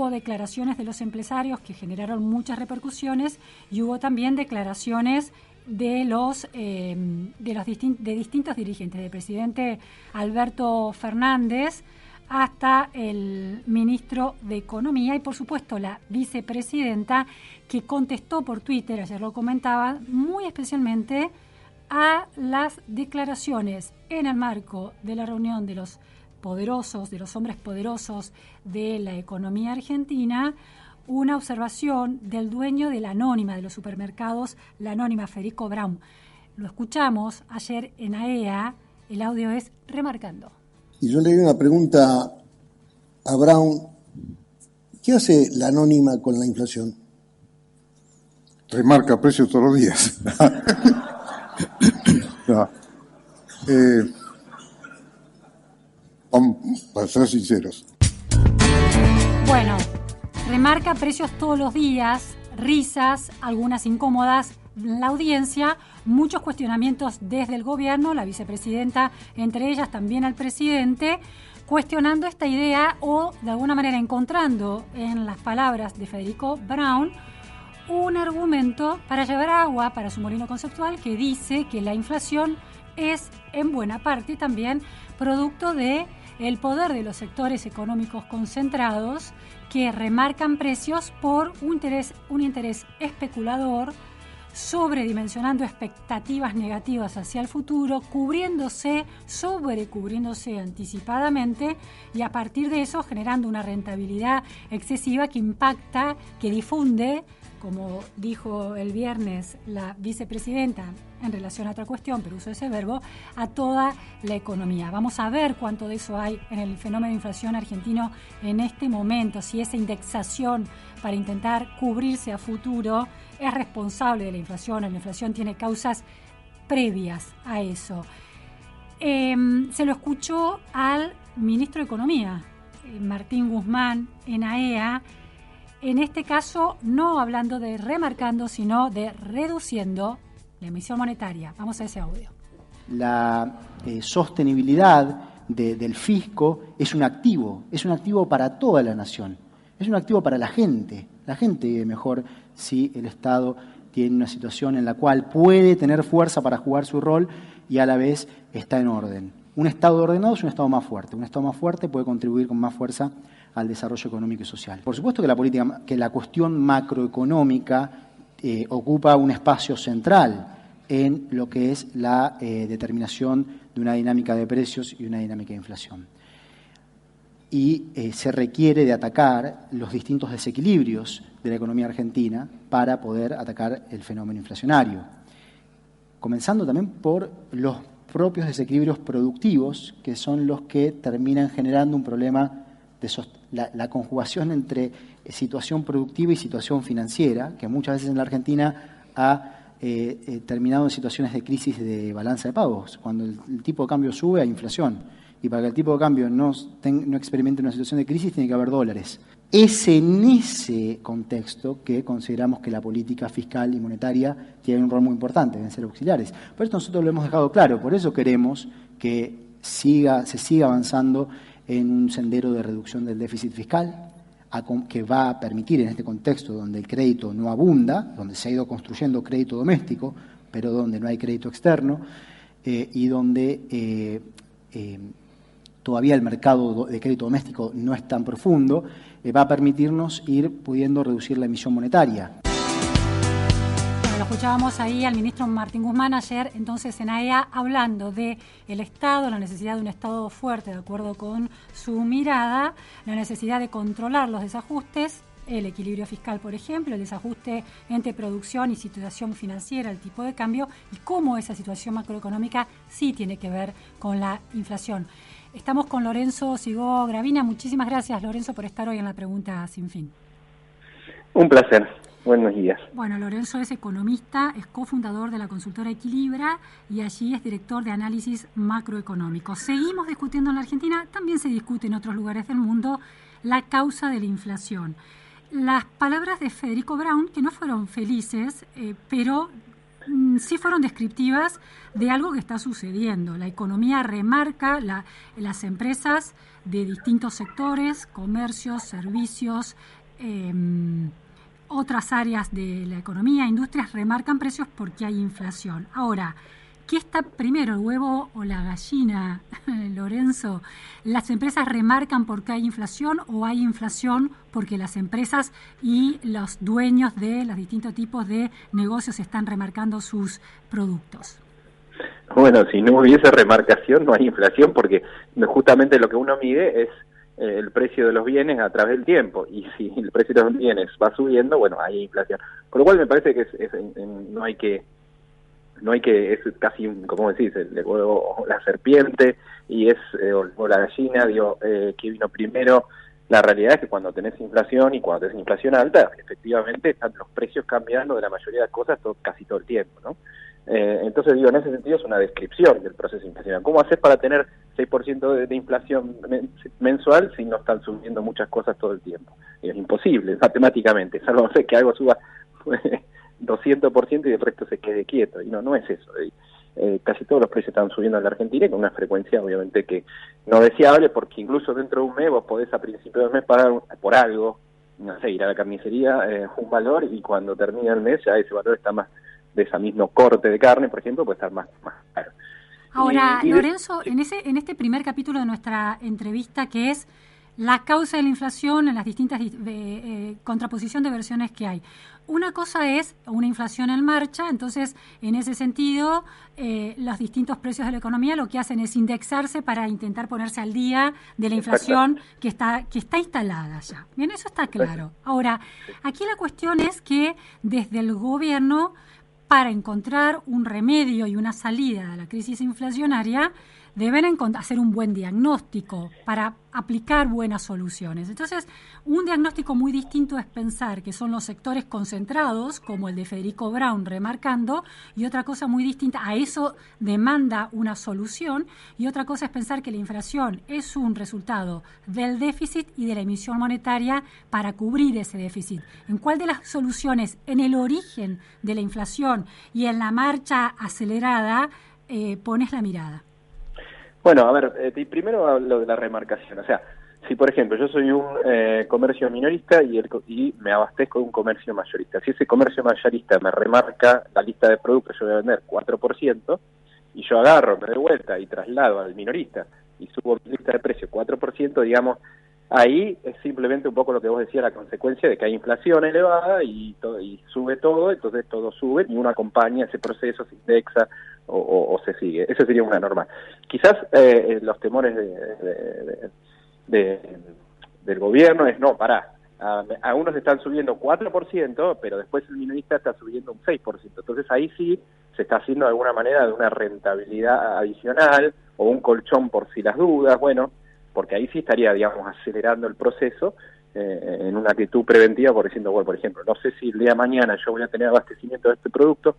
hubo declaraciones de los empresarios que generaron muchas repercusiones y hubo también declaraciones de los eh, de los de distintos dirigentes, del presidente Alberto Fernández hasta el ministro de Economía y por supuesto la vicepresidenta que contestó por Twitter, ayer lo comentaba, muy especialmente a las declaraciones en el marco de la reunión de los poderosos, de los hombres poderosos de la economía argentina, una observación del dueño de la anónima de los supermercados, la anónima Federico Brown. Lo escuchamos ayer en AEA, e el audio es remarcando. Y yo le di una pregunta a Brown, ¿qué hace la anónima con la inflación? Remarca precios todos los días. Eh, para ser sinceros. Bueno, remarca precios todos los días, risas, algunas incómodas, la audiencia, muchos cuestionamientos desde el gobierno, la vicepresidenta, entre ellas también al presidente, cuestionando esta idea o de alguna manera encontrando en las palabras de Federico Brown un argumento para llevar agua para su molino conceptual que dice que la inflación es en buena parte también producto de el poder de los sectores económicos concentrados que remarcan precios por un interés, un interés especulador, sobredimensionando expectativas negativas hacia el futuro, cubriéndose, sobrecubriéndose anticipadamente y a partir de eso generando una rentabilidad excesiva que impacta, que difunde como dijo el viernes la vicepresidenta en relación a otra cuestión, pero uso ese verbo, a toda la economía. Vamos a ver cuánto de eso hay en el fenómeno de inflación argentino en este momento, si esa indexación para intentar cubrirse a futuro es responsable de la inflación, la inflación tiene causas previas a eso. Em, se lo escuchó al ministro de Economía, eh, Martín Guzmán, en AEA, en este caso no hablando de remarcando, sino de reduciendo la emisión monetaria. Vamos a ese audio. La eh, sostenibilidad del fisco es un activo, es un activo para toda la nación, es un activo para la gente. La gente vive mejor si el Estado tiene una situación en la cual puede tener fuerza para jugar su rol y a la vez está en orden. Un Estado ordenado es un Estado más fuerte. Un Estado más fuerte puede contribuir con más fuerza al desarrollo económico y social. Por supuesto que la política, que la cuestión macroeconómica eh, ocupa un espacio central en lo que es la eh, determinación de una dinámica de precios y una dinámica de inflación. Y eh, se requiere de atacar los distintos desequilibrios de la economía argentina para poder atacar el fenómeno inflacionario. Comenzando también por los propios desequilibrios productivos, que son los que terminan generando un problema de la, conjugación entre situación productiva y situación financiera, que muchas veces en la Argentina ha eh, eh, terminado en situaciones de crisis de balanza de pagos. Cuando el, tipo de cambio sube, hay inflación. Y para que el tipo de cambio no, experimente una situación de crisis, tiene que haber dólares. Es en ese contexto que consideramos que la política fiscal y monetaria tiene un rol muy importante, deben ser auxiliares. Por eso nosotros lo hemos dejado claro, por eso queremos que siga, se siga avanzando en un sendero de reducción del déficit fiscal, que va a permitir en este contexto donde el crédito no abunda, donde se ha ido construyendo crédito doméstico, pero donde no hay crédito externo, eh, y donde eh, eh, todavía el mercado de crédito doméstico no es tan profundo, va a permitirnos ir pudiendo reducir la emisión monetaria escuchábamos ahí al ministro Martín Guzmán ayer, entonces en AEA, e hablando de el Estado, la necesidad de un Estado fuerte, de acuerdo con su mirada, la necesidad de controlar los desajustes, el equilibrio fiscal, por ejemplo, el desajuste entre producción y situación financiera, el tipo de cambio y cómo esa situación macroeconómica sí tiene que ver con la inflación. Estamos con Lorenzo Sigó Gravina. Muchísimas gracias, Lorenzo, por estar hoy en la pregunta sin fin. Un placer. Buenos días. Bueno, Lorenzo es economista, es cofundador de la consultora Equilibra y allí es director de análisis macroeconómico. Seguimos discutiendo en la Argentina, también se discute en otros lugares del mundo, la causa de la inflación. Las palabras de Federico Brown, que no fueron felices, eh, pero sí fueron descriptivas de algo que está sucediendo. La economía remarca la, las empresas de distintos sectores, comercios, servicios, em, otras áreas de la economía, industrias, remarcan precios porque hay inflación. Ahora, ¿Qué está primero, el huevo o la gallina, Lorenzo? ¿Las empresas remarcan porque hay inflación o hay inflación porque las empresas y los dueños de los distintos tipos de negocios están remarcando sus productos? Bueno, si no hubiese remarcación, no hay inflación porque justamente lo que uno mide es eh, el precio de los bienes a través del tiempo y si el precio de los bienes va subiendo, bueno, hay inflación. Por lo cual me parece que no hay que no hay que, es casi, como decís, el, huevo, la serpiente y es, eh, o, la gallina, digo, eh, ¿qué vino primero? La realidad es que cuando tenés inflación y cuando tenés inflación alta, efectivamente están los precios cambiando de la mayoría de las cosas todo, casi todo el tiempo, ¿no? Eh, entonces, digo, en ese sentido es una descripción del proceso inflacionario. ¿Cómo haces para tener 6% de, de inflación mensual si no están subiendo muchas cosas todo el tiempo? es imposible, matemáticamente, salvo que algo suba 200% y el resto se quede quieto. Y no, no es eso. Eh, casi todos los precios están subiendo en la Argentina con una frecuencia obviamente que no deseable porque incluso dentro de un mes vos podés a principio del mes pagar por algo, no sé, ir a la carnicería eh, un valor y cuando termina el mes ya ese valor está más de ese mismo corte de carne, por ejemplo, puede estar más, más caro. Ahora, Lorenzo, en, ese, en este primer capítulo de nuestra entrevista que es la causa de la inflación en las distintas eh, contraposición de versiones que hay. Una cosa es una inflación en marcha, entonces en ese sentido eh, los distintos precios de la economía lo que hacen es indexarse para intentar ponerse al día de la inflación que está, que está instalada ya. Bien, eso está claro. Ahora, aquí la cuestión es que desde el gobierno, para encontrar un remedio y una salida a la crisis inflacionaria, deben hacer un buen diagnóstico para aplicar buenas soluciones. Entonces, un diagnóstico muy distinto es pensar que son los sectores concentrados, como el de Federico Brown remarcando, y otra cosa muy distinta, a eso demanda una solución, y otra cosa es pensar que la inflación es un resultado del déficit y de la emisión monetaria para cubrir ese déficit. ¿En cuál de las soluciones, en el origen de la inflación y en la marcha acelerada, eh, pones la mirada? Bueno, a ver, eh, primero lo de la remarcación. O sea, si por ejemplo yo soy un eh, comercio minorista y, el, y me abastezco de un comercio mayorista, si ese comercio mayorista me remarca la lista de productos que yo voy a vender 4%, y yo agarro, me doy y traslado al minorista y subo mi lista de precios 4%, digamos, ahí es simplemente un poco lo que vos decías, la consecuencia de que hay inflación elevada y, y sube todo, entonces todo sube y uno acompaña ese proceso, se indexa o, se sigue. Eso sería una norma. Quizás eh, eh, los temores de, del gobierno es, no, pará, a, unos están subiendo 4%, pero después el minorista está subiendo un 6%. Entonces ahí sí se está haciendo de alguna manera de una rentabilidad adicional o un colchón por si las dudas, bueno, porque ahí sí estaría, digamos, acelerando el proceso eh, en una actitud preventiva, por diciendo, bueno, por ejemplo, no sé si el día de mañana yo voy a tener abastecimiento de este producto,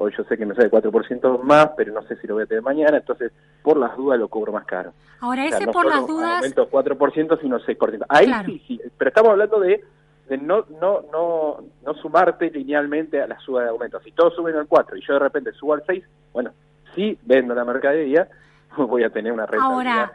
hoy yo sé que me sale 4% más, pero no sé si lo voy a tener mañana, entonces por las dudas lo cobro más caro. Ahora, ese por las dudas... Aumento 4%, sino 6%. Ahí sí, sí, pero estamos hablando de, de no, no, no, no sumarte linealmente a la suba de aumento. Si todos suben al 4 y yo de repente subo al 6, bueno, sí vendo la mercadería, voy a tener una rentabilidad. Ahora,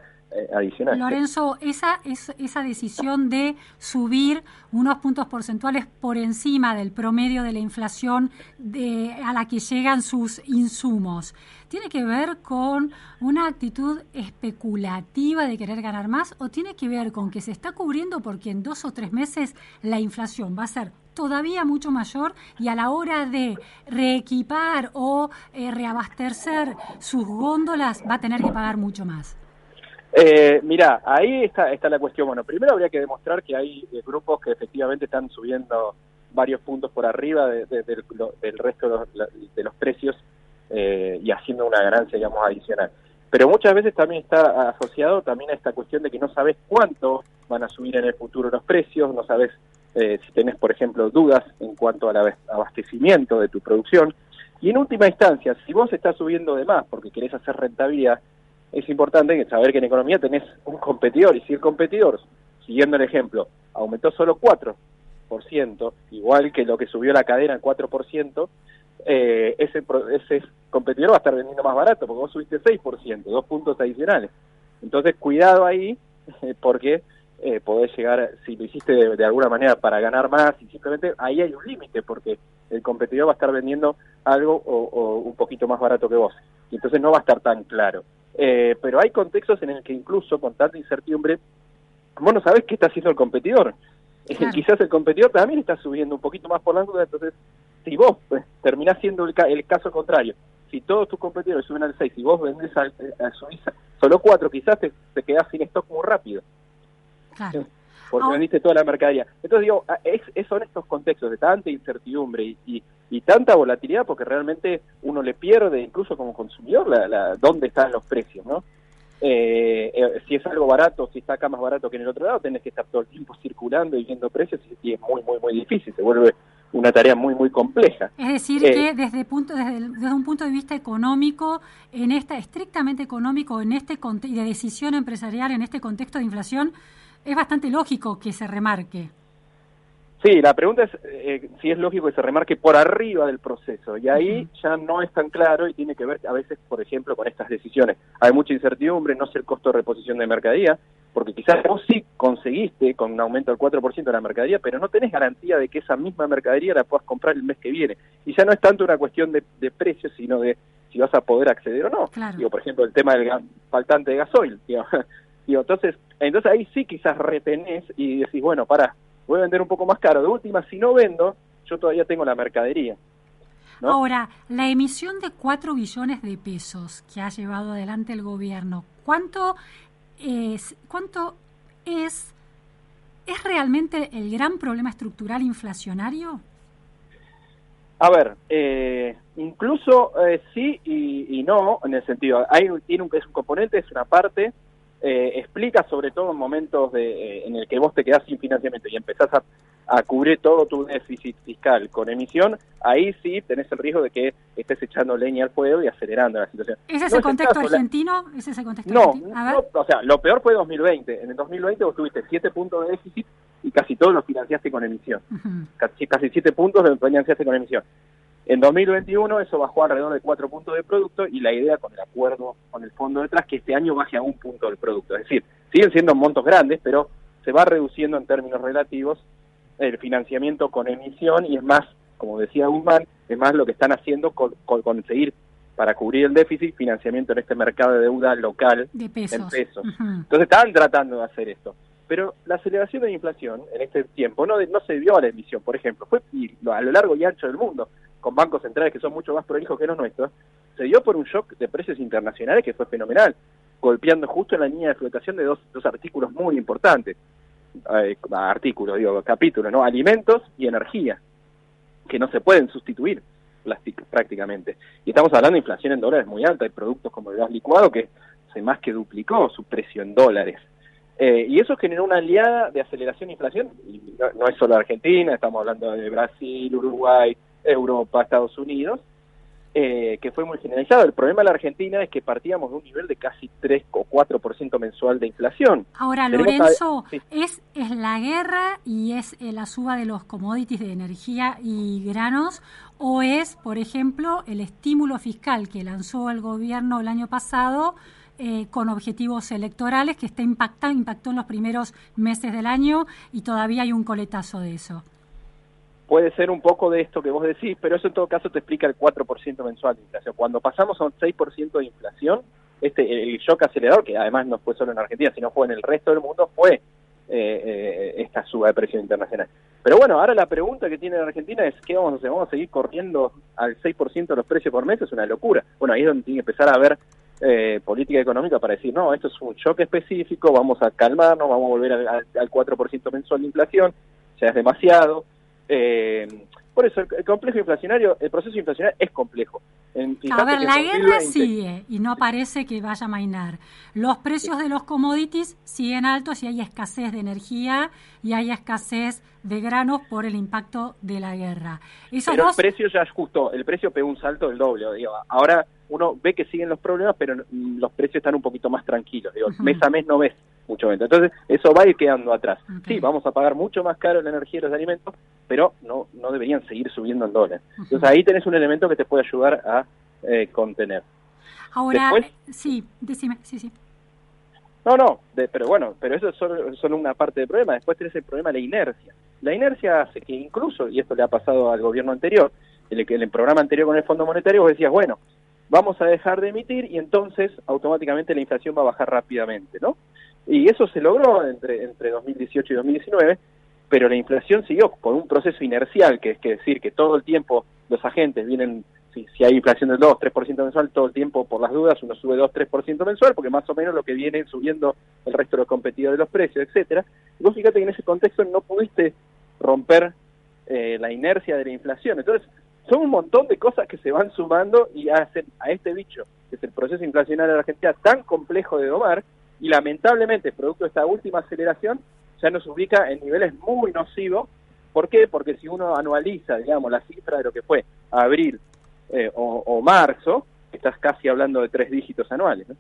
adicional. Lorenzo, esa, esa decisión de subir unos puntos porcentuales por encima del promedio de la inflación de, a la que llegan sus insumos, ¿tiene que ver con una actitud especulativa de querer ganar más o tiene que ver con que se está cubriendo porque en dos o tres meses la inflación va a ser todavía mucho mayor y a la hora de reequipar o eh, reabastecer sus góndolas va a tener que pagar mucho más? Eh, mira, ahí está, está la cuestión. Bueno, primero habría que demostrar que hay eh, grupos que efectivamente están subiendo varios puntos por arriba del resto de los, precios eh, y haciendo una ganancia, digamos, adicional. Pero muchas veces también está asociado también a esta cuestión de que no sabes cuánto van a subir en el futuro los precios, no sabes eh, si tenés, por ejemplo, dudas en cuanto al abastecimiento de tu producción. Y en última instancia, si vos estás subiendo de más porque querés hacer rentabilidad, es importante saber que en economía tenés un competidor y si el competidor, siguiendo el ejemplo, aumentó solo 4%, igual que lo que subió la cadena 4%, eh, ese, ese competidor va a estar vendiendo más barato porque vos subiste 6%, dos puntos adicionales. Entonces, cuidado ahí, porque eh, podés llegar, si lo hiciste de, alguna manera para ganar más, y simplemente ahí hay un límite, porque el competidor va a estar vendiendo algo o, un poquito más barato que vos. Y entonces no va a estar tan claro. Eh, pero hay contextos en el que incluso con tanta incertidumbre, vos no sabés qué está haciendo el competidor. quizás el competidor también está subiendo un poquito más por la duda, entonces si vos pues, terminás siendo el, el, caso contrario, si todos tus competidores suben al 6 y vos vendés al, al Suiza solo 4, quizás te, te quedás sin stock muy rápido. Claro. Porque vendiste toda la mercadería. Entonces digo, ah, es, son estos contextos de tanta incertidumbre y, y, tanta volatilidad porque realmente uno le pierde, incluso como consumidor, la, la, dónde están los precios, ¿no? Eh, eh, si es algo barato, si está acá más barato que en el otro lado, tenés que estar todo el tiempo circulando y viendo precios y es muy, muy, muy difícil, se vuelve una tarea muy, muy compleja. Es decir, eh, que desde, punto, desde, desde, un punto de vista económico, en esta estrictamente económico, en este y de decisión empresarial, en este contexto de inflación, es bastante lógico que se remarque. Sí, la pregunta es eh, si es lógico que se remarque por arriba del proceso y ahí ya no es tan claro y tiene que ver a veces, por ejemplo, con estas decisiones. Hay mucha incertidumbre, no sé el costo de reposición de mercadería, porque quizás vos sí conseguiste con un aumento del 4% de la mercadería, pero no tenés garantía de que esa misma mercadería la puedas comprar el mes que viene. Y ya no es tanto una cuestión de, de precios, sino de si vas a poder acceder o no. Digo, por ejemplo, el tema del faltante de gasoil. Digo, entonces, entonces ahí sí quizás retenés y decís, bueno, para, voy a vender un poco más caro. De última, si no vendo, yo todavía tengo la mercadería. Ahora, la emisión de 4 billones de pesos que ha llevado adelante el gobierno, ¿cuánto es, cuánto es, es realmente el gran problema estructural inflacionario? A ver, eh, incluso eh, sí y, no, en el sentido, hay tiene un, es un componente, es una parte, eh, explica sobre todo en momentos de, eh, en el que vos te quedás sin financiamiento y empezás a, cubrir todo tu déficit fiscal con emisión, ahí sí tenés el riesgo de que estés echando leña al fuego y acelerando la situación. ¿Es ese contexto argentino? ¿Es ese contexto no, no, o sea, lo peor fue 2020. En el 2020 vos tuviste 7 puntos de déficit y casi todo lo financiaste con emisión. casi, casi 7 puntos lo financiaste con emisión. En 2021 eso bajó alrededor de cuatro puntos de producto y la idea con el acuerdo con el fondo detrás que este año baje a un punto del producto. Es decir, siguen siendo montos grandes, pero se va reduciendo en términos relativos el financiamiento con emisión y es más, como decía Guzmán, es más lo que están haciendo con, conseguir para cubrir el déficit financiamiento en este mercado de deuda local de pesos. en pesos. Entonces estaban tratando de hacer esto. Pero la aceleración de la inflación en este tiempo no, no se dio a la emisión, por ejemplo, fue a lo largo y ancho del mundo con bancos centrales que son mucho más prolijos que los nuestros, se dio por un shock de precios internacionales que fue fenomenal, golpeando justo en la línea de flotación de dos, dos artículos muy importantes, eh, artículos, digo, capítulos, ¿no? Alimentos y energía, que no se pueden sustituir prácticamente. Y estamos hablando de inflación en dólares muy alta, hay productos como el gas licuado que se más que duplicó su precio en dólares. Eh, y eso generó una aliada de aceleración de inflación, y no, no, es solo Argentina, estamos hablando de Brasil, Uruguay, Europa, Estados Unidos, eh, que fue muy generalizado. El problema de la Argentina es que partíamos de un nivel de casi 3 o 4% mensual de inflación. Ahora, Lorenzo, ¿es, ¿es la guerra y es eh, la suba de los commodities de energía y granos o es, por ejemplo, el estímulo fiscal que lanzó el gobierno el año pasado? Eh, con objetivos electorales que está impactando, impactó en los primeros meses del año y todavía hay un coletazo de eso puede ser un poco de esto que vos decís, pero eso en todo caso te explica el 4% mensual de inflación. Cuando pasamos a un 6% de inflación, este el shock acelerador, que además no fue solo en Argentina, sino fue en el resto del mundo, fue eh, eh, esta suba de presión internacional. Pero bueno, ahora la pregunta que tiene Argentina es, ¿qué vamos a hacer? ¿Vamos a seguir corriendo al 6% de los precios por mes? Es una locura. Bueno, ahí es donde tiene que empezar a haber eh, política económica para decir, no, esto es un shock específico, vamos a calmarnos, vamos a volver al, al 4% mensual de inflación, ya es demasiado, eh, por eso, el, complejo inflacionario, el proceso inflacionario es complejo. a ver, la guerra sigue y no parece que vaya a mainar. Los precios de los commodities siguen altos y hay escasez de energía y hay escasez de granos por el impacto de la guerra. pero el precio ya es justo, el precio pegó un salto del doble. Digo. Ahora uno ve que siguen los problemas, pero los precios están un poquito más tranquilos. Digo, Mes a mes no ves mucho aumento. Entonces, eso va a ir quedando atrás. Sí, vamos a pagar mucho más caro la energía y los alimentos, pero no, no deberían seguir subiendo en dólares. Entonces ahí tenés un elemento que te puede ayudar a eh, contener. Ahora, sí, decime, sí, sí. No, no, pero bueno, pero eso es solo, una parte del problema. Después tenés el problema de la inercia. La inercia hace que incluso, y esto le ha pasado al gobierno anterior, en el, el programa anterior con el Fondo Monetario, vos decías, bueno, vamos a dejar de emitir y entonces automáticamente la inflación va a bajar rápidamente, ¿no? Y eso se logró entre, entre 2018 y 2019, pero la inflación siguió por un proceso inercial, que es que decir que todo el tiempo los agentes vienen, si, si hay inflación del 2, 3% mensual, todo el tiempo por las dudas uno sube 2, 3% mensual, porque más o menos lo que viene subiendo el resto de los competidores de los precios, etcétera. Vos fíjate que en ese contexto no pudiste romper eh, la inercia de la inflación. Entonces, son un montón de cosas que se van sumando y hacen a este bicho, que es el proceso inflacionario de la Argentina, tan complejo de domar, y lamentablemente, producto de esta última aceleración, ya nos ubica en niveles muy nocivos. ¿Por qué? Porque si uno anualiza, digamos, la cifra de lo que fue abril eh, o, marzo, estás casi hablando de tres dígitos anuales. ¿no?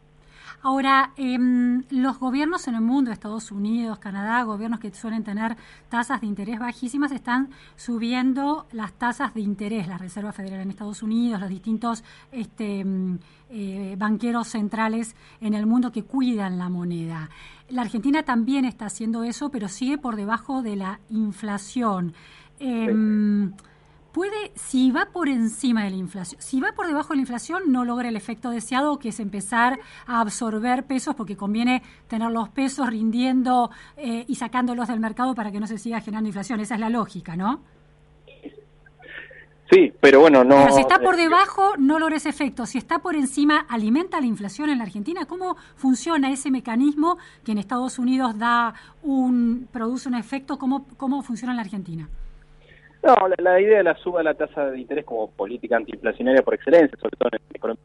Ahora, em, los gobiernos en el mundo, Estados Unidos, Canadá, gobiernos que suelen tener tasas de interés bajísimas, están subiendo las tasas de interés. La Reserva Federal en Estados Unidos, los distintos este, em, eh, banqueros centrales en el mundo que cuidan la moneda. La Argentina también está haciendo eso, pero sigue por debajo de la inflación. Em, puede, si va por encima de la inflación, si va por debajo de la inflación, no logra el efecto deseado, que es empezar a absorber pesos, porque conviene tener los pesos rindiendo eh, y sacándolos del mercado para que no se siga generando inflación. Esa es la lógica, ¿no? Sí, pero bueno, no. Pero si está por debajo, no logra ese efecto. Si está por encima, ¿alimenta la inflación en la Argentina? ¿Cómo funciona ese mecanismo que en Estados Unidos da un, produce un efecto? ¿Cómo, cómo funciona en la Argentina? No, la, idea de la suba de la tasa de interés como política antiinflacionaria por excelencia, sobre todo en economía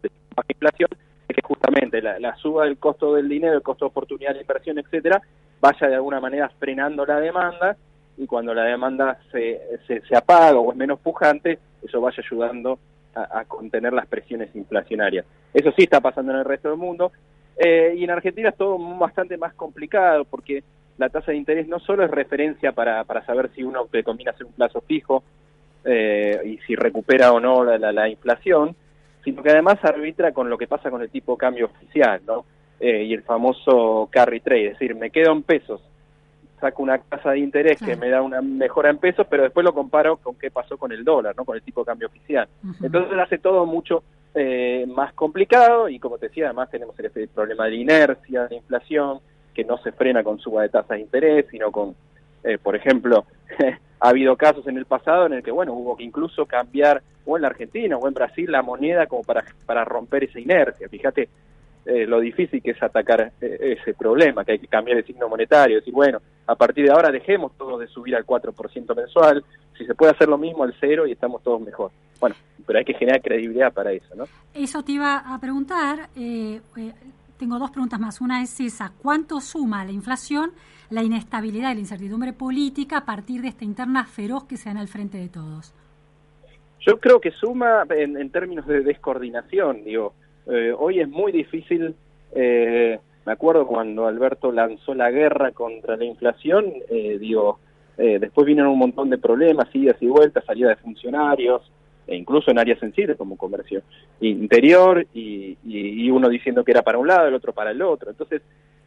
de baja inflación, es que justamente la, suba del costo del dinero, el costo de oportunidad de inversión, etcétera, vaya de alguna manera frenando la demanda y cuando la demanda se, se, apaga o es menos pujante, eso vaya ayudando a, contener las presiones inflacionarias. Eso sí está pasando en el resto del mundo. Eh, y en Argentina es todo bastante más complicado porque la tasa de interés no solo es referencia para, para saber si uno le conviene hacer un plazo fijo eh, y si recupera o no la, la, inflación, sino que además arbitra con lo que pasa con el tipo de cambio oficial, ¿no? Eh, y el famoso carry trade, es decir, me quedo en pesos, saco una tasa de interés que me da una mejora en pesos, pero después lo comparo con qué pasó con el dólar, ¿no? Con el tipo de cambio oficial. Entonces hace todo mucho eh, más complicado y como te decía, además tenemos el problema de inercia, de inflación, que no se frena con suba de tasas de interés, sino con, eh, por ejemplo, ha habido casos en el pasado en el que, bueno, hubo que incluso cambiar, o en la Argentina o en Brasil, la moneda como para, para romper esa inercia. Fíjate eh, lo difícil que es atacar eh, ese problema, que hay que cambiar el signo monetario, decir, bueno, a partir de ahora dejemos todos de subir al 4% mensual, si se puede hacer lo mismo al cero y estamos todos mejor. Bueno, pero hay que generar credibilidad para eso, ¿no? Eso te iba a preguntar, tengo dos preguntas más. Una es esa, ¿cuánto suma la inflación, la inestabilidad y la incertidumbre política a partir de esta interna feroz que se da en el frente de todos? Yo creo que suma en, términos de descoordinación. Digo, eh, hoy es muy difícil. Eh, me acuerdo cuando Alberto lanzó la guerra contra la inflación. Eh, digo, después vinieron un montón de problemas, idas y vueltas, salida de funcionarios, e incluso en áreas sensibles como comercio interior y, uno diciendo que era para un lado, el otro para el otro. Entonces,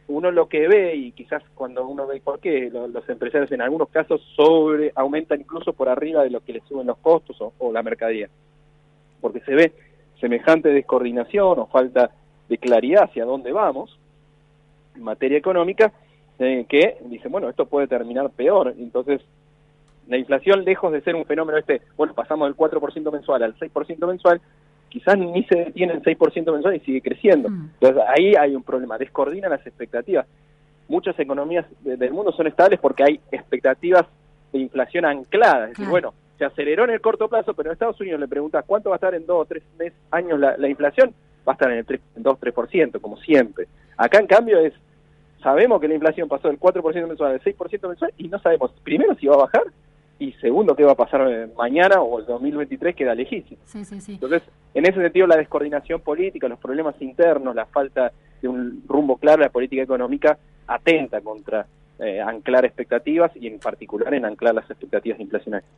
uno lo que ve, y quizás cuando uno ve por qué, los empresarios en algunos casos sobre aumentan incluso por arriba de lo que les suben los costos o, la mercadería, porque se ve semejante descoordinación o falta de claridad hacia dónde vamos en materia económica, eh, que dicen, bueno, esto puede terminar peor. Entonces, la inflación, lejos de ser un fenómeno este, bueno, pasamos del 4% mensual al 6% mensual, quizás ni se detiene en 6% mensual y sigue creciendo. Mm. Entonces ahí hay un problema, descoordina las expectativas. Muchas economías del mundo son estables porque hay expectativas de inflación ancladas. Es decir, bueno, se aceleró en el corto plazo, pero en Estados Unidos le preguntas cuánto va a estar en dos o tres meses, años la, inflación, va a estar en el 3, 2-3%, como siempre. Acá, en cambio, es sabemos que la inflación pasó del 4% mensual al 6% mensual y no sabemos, primero, si va a bajar y segundo, qué va a pasar eh, mañana o el 2023 queda lejísimo. Entonces, en ese sentido, la descoordinación política, los problemas internos, la falta de un rumbo claro de la política económica atenta contra eh, anclar expectativas y en particular en anclar las expectativas inflacionarias.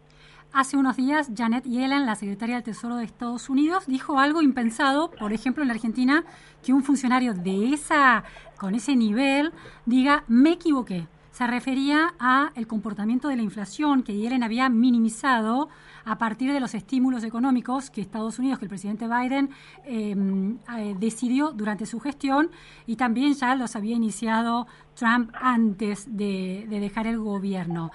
Hace unos días, Janet Yellen, la secretaria del Tesoro de Estados Unidos, dijo algo impensado, por ejemplo, en la Argentina, que un funcionario de esa, con ese nivel diga, me equivoqué. Se refería a el comportamiento de la inflación que Yellen había minimizado a partir de los estímulos económicos que Estados Unidos, que el presidente Biden em, eh, decidió durante su gestión y también ya los había iniciado Trump antes de dejar el gobierno.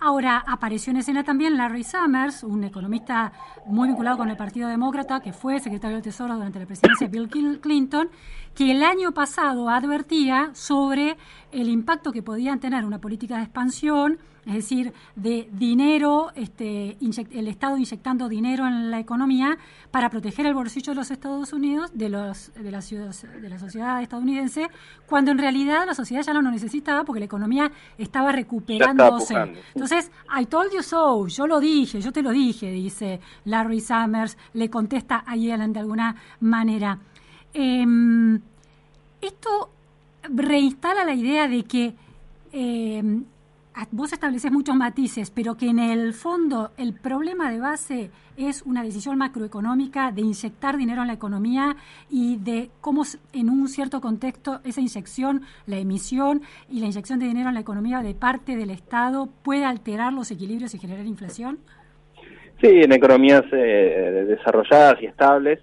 Ahora apareció en escena también Larry Summers, un economista muy vinculado con el Partido Demócrata, que fue secretario del Tesoro durante la presidencia de Bill Clinton, que el año pasado advertía sobre el impacto que podían tener una política de expansión, es decir, de dinero, este, el Estado inyectando dinero en la economía para proteger el bolsillo de los Estados Unidos, de, los, de, la, de la sociedad estadounidense, cuando en realidad la sociedad ya no lo necesitaba porque la economía estaba recuperándose. Entonces, I told you so, yo lo dije, yo te lo dije, dice Larry Summers, le contesta a Yellen de alguna manera. Em, esto reinstala la idea de que em, vos estableces muchos matices, pero que en el fondo el problema de base es una decisión macroeconómica de inyectar dinero en la economía y de cómo en un cierto contexto esa inyección, la emisión y la inyección de dinero en la economía de parte del Estado puede alterar los equilibrios y generar inflación? Sí, en economías eh, desarrolladas y estables,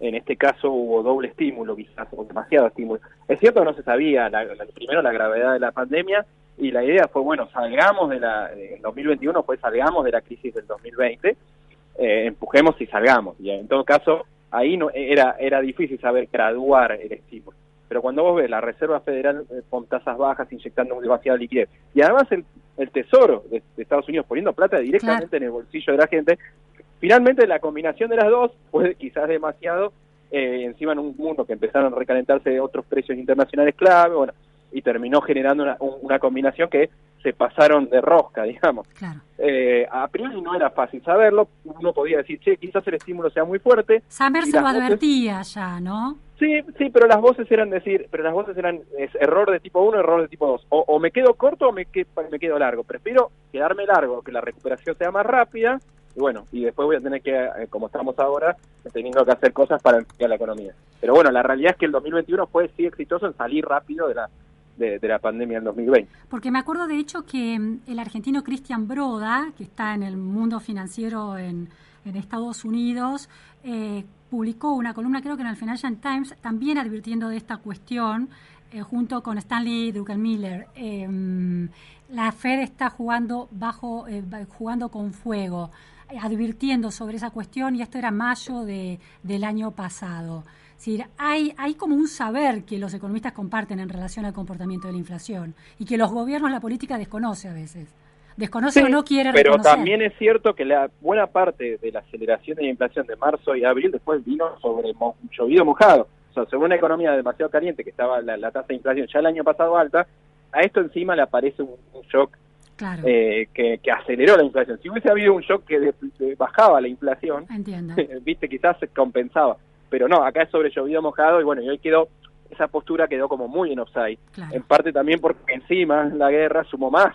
en este caso hubo doble estímulo quizás, o demasiado estímulo. Es cierto que no se sabía, primero la gravedad de la pandemia y la idea fue, bueno, salgamos de la, en 2021 pues salgamos de la crisis del 2020, eh, empujemos y salgamos. Y en todo caso, ahí no era, era difícil saber graduar el estímulo. Pero cuando vos ves la Reserva Federal eh, con tasas bajas inyectando demasiada liquidez, y además el, el Tesoro de, Estados Unidos poniendo plata directamente en el bolsillo de la gente, finalmente la combinación de las dos fue quizás demasiado, eh, encima en un mundo que empezaron a recalentarse otros precios internacionales clave, bueno, y terminó generando una, una combinación que se pasaron de rosca, digamos. Eh, a priori no era fácil saberlo, uno podía decir, che, quizás el estímulo sea muy fuerte. Saber se lo advertía ya, ¿no? Sí, sí, pero las voces eran decir, pero las voces eran es, error de tipo 1, error de tipo 2. O, me quedo corto o me, me quedo largo. Prefiero quedarme largo, que la recuperación sea más rápida, y bueno, y después voy a tener que, eh, como estamos ahora, teniendo que hacer cosas para enfriar la economía. Pero bueno, la realidad es que el 2021 fue sí exitoso en salir rápido de la de, la pandemia en 2020. Porque me acuerdo de hecho que mm, el argentino Cristian Broda, que está en el mundo financiero en, Estados Unidos, eh, publicó una columna, creo que en el Financial Times, también advirtiendo de esta cuestión, eh, junto con Stanley Druckenmiller. Eh, mm, la Fed está jugando bajo, jugando con fuego, advirtiendo sobre esa cuestión, y esto era mayo de, del año pasado decir, hay, hay como un saber que los economistas comparten en relación al comportamiento de la inflación y que los gobiernos, la política desconoce a veces. Desconoce o no quiere Pero también es cierto que la buena parte de la aceleración de la inflación de marzo y abril después vino sobre llovido mojado. O sea, sobre una economía demasiado caliente, que estaba la, tasa de inflación ya el año pasado alta, a esto encima le aparece un, shock eh, que, aceleró la inflación. Si hubiese habido un shock que bajaba la inflación, viste, quizás se compensaba pero no, acá es sobre llovido mojado y bueno, y hoy quedó, esa postura quedó como muy en offside. En parte también porque encima la guerra sumó más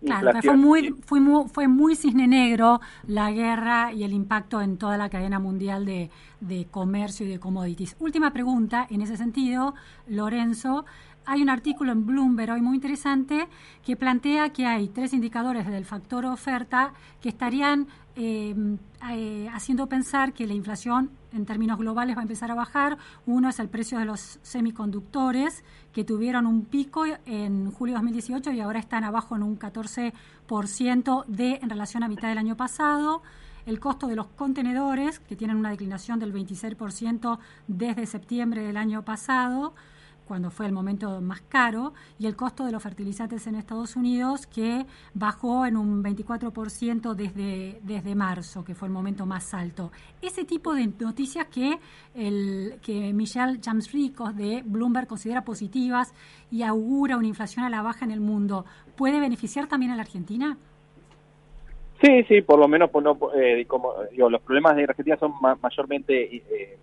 Claro, fue muy, fue, muy, fue muy cisne negro la guerra y el impacto en toda la cadena mundial de, de, comercio y de commodities. Última pregunta, en ese sentido, Lorenzo, hay un artículo en Bloomberg hoy muy interesante que plantea que hay tres indicadores del factor oferta que estarían eh, eh, haciendo pensar que la inflación en términos globales va a empezar a bajar. Uno es el precio de los semiconductores, que tuvieron un pico en julio de 2018 y ahora están abajo en un 14% de, en relación a mitad del año pasado. El costo de los contenedores, que tienen una declinación del 26% desde septiembre del año pasado cuando fue el momento más caro, y el costo de los fertilizantes en Estados Unidos, que bajó en un 24% desde, desde marzo, que fue el momento más alto. Ese tipo de noticias que, el, que Michelle Jamsricos de Bloomberg considera positivas y augura una inflación a la baja en el mundo, ¿puede beneficiar también a la Argentina? Sí, sí, por lo menos pues, no, eh, como digo, los problemas de Argentina son mayormente eh, eh,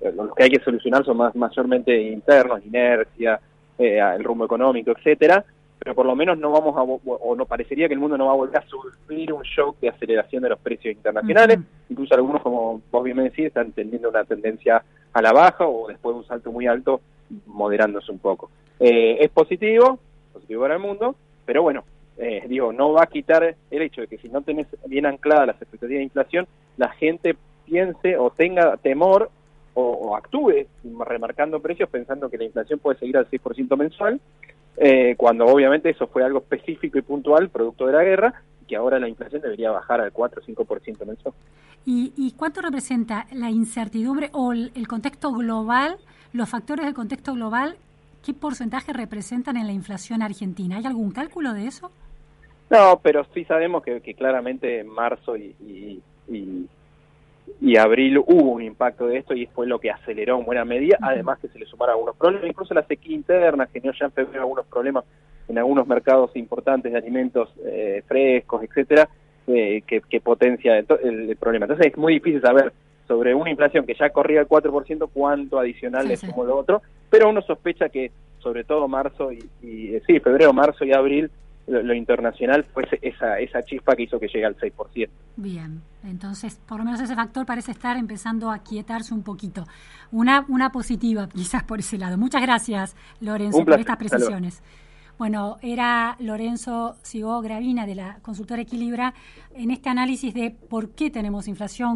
los que hay que solucionar son más mayormente internos, inercia, eh, el rumbo económico, etcétera. pero por lo menos no vamos a, o no parecería que el mundo no va a volver a sufrir un shock de aceleración de los precios internacionales. Incluso algunos, como vos bien me decís, están teniendo una tendencia a la baja o después de un salto muy alto, moderándose un poco. Eh, es positivo, positivo para el mundo, pero bueno, eh, digo, no va a quitar el hecho de que si no tenés bien ancladas las expectativas de inflación, la gente piense o tenga temor o, actúe remarcando precios pensando que la inflación puede seguir al 6% mensual, eh, cuando obviamente eso fue algo específico y puntual producto de la guerra, que ahora la inflación debería bajar al 4 o 5% mensual. ¿Y, ¿Y cuánto representa la incertidumbre o el contexto global, los factores del contexto global, qué porcentaje representan en la inflación argentina? ¿Hay algún cálculo de eso? No, pero sí sabemos que, claramente en marzo y, y, abril hubo un impacto de esto y fue lo que aceleró en buena medida, además que se le sumaron algunos problemas, incluso la sequía interna generó ya en febrero algunos problemas en algunos mercados importantes de alimentos eh, frescos, etcétera, eh, que, potencia el, problema. Entonces es muy difícil saber sobre una inflación que ya corría el 4%, cuánto adicional es como lo otro, pero uno sospecha que sobre todo marzo y, y sí, febrero, marzo y abril lo, internacional fue esa, esa chispa que hizo que llegue al 6%. Bien, entonces por lo menos ese factor parece estar empezando a quietarse un poquito. Una, una positiva quizás por ese lado. Muchas gracias, Lorenzo, por estas precisiones. Bueno, era Lorenzo Sigó Gravina de la consultora Equilibra en este análisis de por qué tenemos inflación,